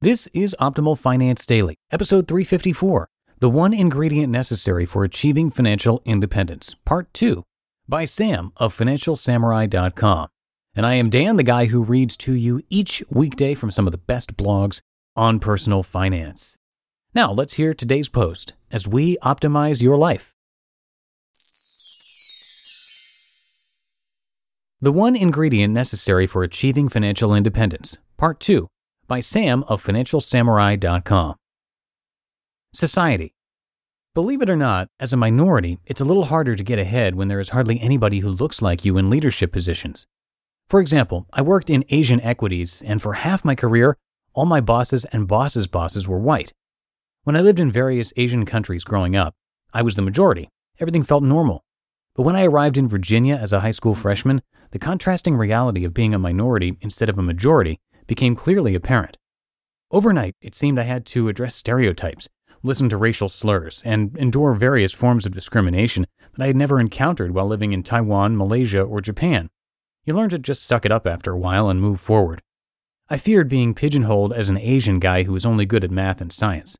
This is Optimal Finance Daily, episode 354 The One Ingredient Necessary for Achieving Financial Independence, Part 2, by Sam of FinancialSamurai.com. And I am Dan, the guy who reads to you each weekday from some of the best blogs on personal finance. Now, let's hear today's post as we optimize your life. The One Ingredient Necessary for Achieving Financial Independence, Part 2 by Sam of FinancialSamurai.com. Society. Believe it or not, as a minority, it's a little harder to get ahead when there is hardly anybody who looks like you in leadership positions. For example, I worked in Asian equities, and for half my career, all my bosses and bosses' bosses were white. When I lived in various Asian countries growing up, I was the majority. Everything felt normal. But when I arrived in Virginia as a high school freshman, the contrasting reality of being a minority instead of a majority became clearly apparent. Overnight, it seemed I had to address stereotypes, listen to racial slurs, and endure various forms of discrimination that I had never encountered while living in Taiwan, Malaysia, or Japan. You learn to just suck it up after a while and move forward. I feared being pigeonholed as an Asian guy who was only good at math and science.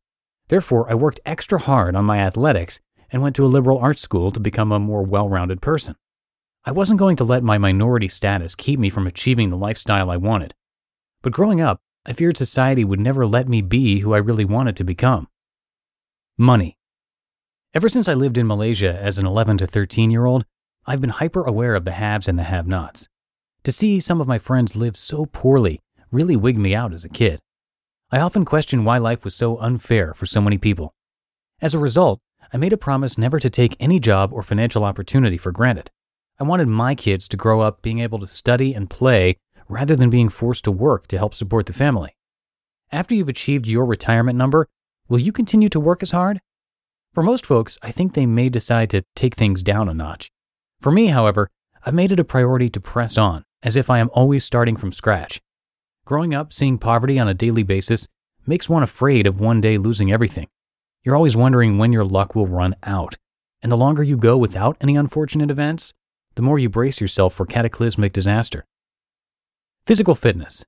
Therefore, I worked extra hard on my athletics and went to a liberal arts school to become a more well rounded person. I wasn't going to let my minority status keep me from achieving the lifestyle I wanted. But growing up, I feared society would never let me be who I really wanted to become. Money. Ever since I lived in Malaysia as an 11 to 13 year old, I've been hyper aware of the haves and the have nots. To see some of my friends live so poorly really wigged me out as a kid. I often questioned why life was so unfair for so many people. As a result, I made a promise never to take any job or financial opportunity for granted. I wanted my kids to grow up being able to study and play rather than being forced to work to help support the family. After you've achieved your retirement number, will you continue to work as hard? For most folks, I think they may decide to take things down a notch. For me, however, I've made it a priority to press on, as if I am always starting from scratch. Growing up seeing poverty on a daily basis makes one afraid of one day losing everything. You're always wondering when your luck will run out. And the longer you go without any unfortunate events, the more you brace yourself for cataclysmic disaster. Physical fitness.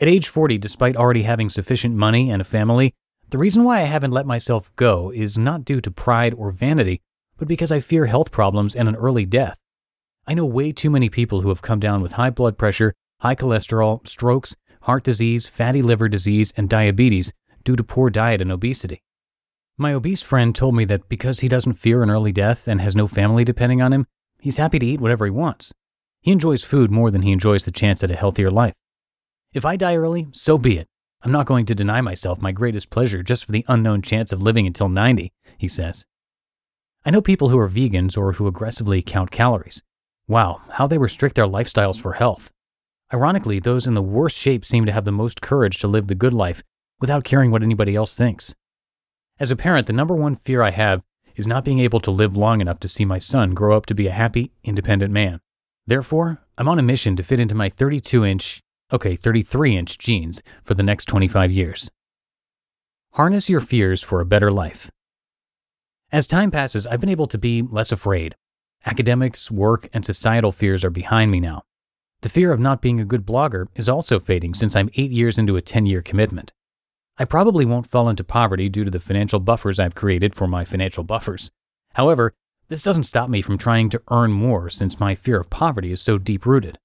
At age 40, despite already having sufficient money and a family, the reason why I haven't let myself go is not due to pride or vanity, but because I fear health problems and an early death. I know way too many people who have come down with high blood pressure, high cholesterol, strokes, heart disease, fatty liver disease, and diabetes due to poor diet and obesity. My obese friend told me that because he doesn't fear an early death and has no family depending on him, he's happy to eat whatever he wants. He enjoys food more than he enjoys the chance at a healthier life. If I die early, so be it. I'm not going to deny myself my greatest pleasure just for the unknown chance of living until 90, he says. I know people who are vegans or who aggressively count calories. Wow, how they restrict their lifestyles for health. Ironically, those in the worst shape seem to have the most courage to live the good life without caring what anybody else thinks. As a parent, the number one fear I have is not being able to live long enough to see my son grow up to be a happy, independent man. Therefore, I'm on a mission to fit into my 32 inch, okay, 33 inch jeans for the next 25 years. Harness your fears for a better life. As time passes, I've been able to be less afraid. Academics, work, and societal fears are behind me now. The fear of not being a good blogger is also fading since I'm eight years into a 10 year commitment. I probably won't fall into poverty due to the financial buffers I've created for my financial buffers. However, this doesn't stop me from trying to earn more since my fear of poverty is so deep rooted.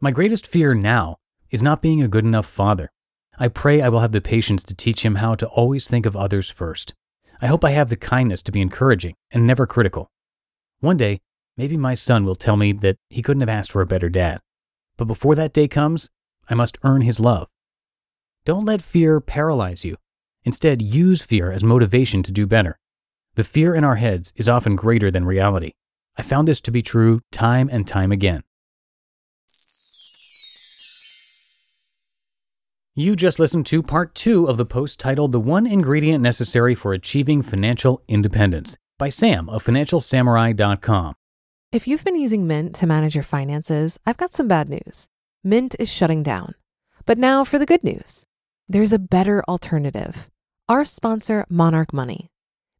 My greatest fear now is not being a good enough father. I pray I will have the patience to teach him how to always think of others first. I hope I have the kindness to be encouraging and never critical. One day, maybe my son will tell me that he couldn't have asked for a better dad. But before that day comes, I must earn his love. Don't let fear paralyze you. Instead, use fear as motivation to do better. The fear in our heads is often greater than reality. I found this to be true time and time again. You just listened to part two of the post titled The One Ingredient Necessary for Achieving Financial Independence by Sam of FinancialSamurai.com. If you've been using Mint to manage your finances, I've got some bad news. Mint is shutting down. But now for the good news there's a better alternative. Our sponsor, Monarch Money.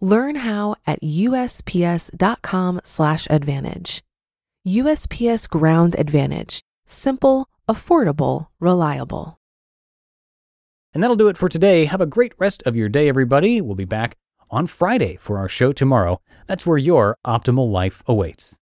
Learn how at usps.com/advantage. USPS Ground Advantage. Simple, affordable, reliable. And that'll do it for today. Have a great rest of your day, everybody. We'll be back on Friday for our show tomorrow. That's where your optimal life awaits.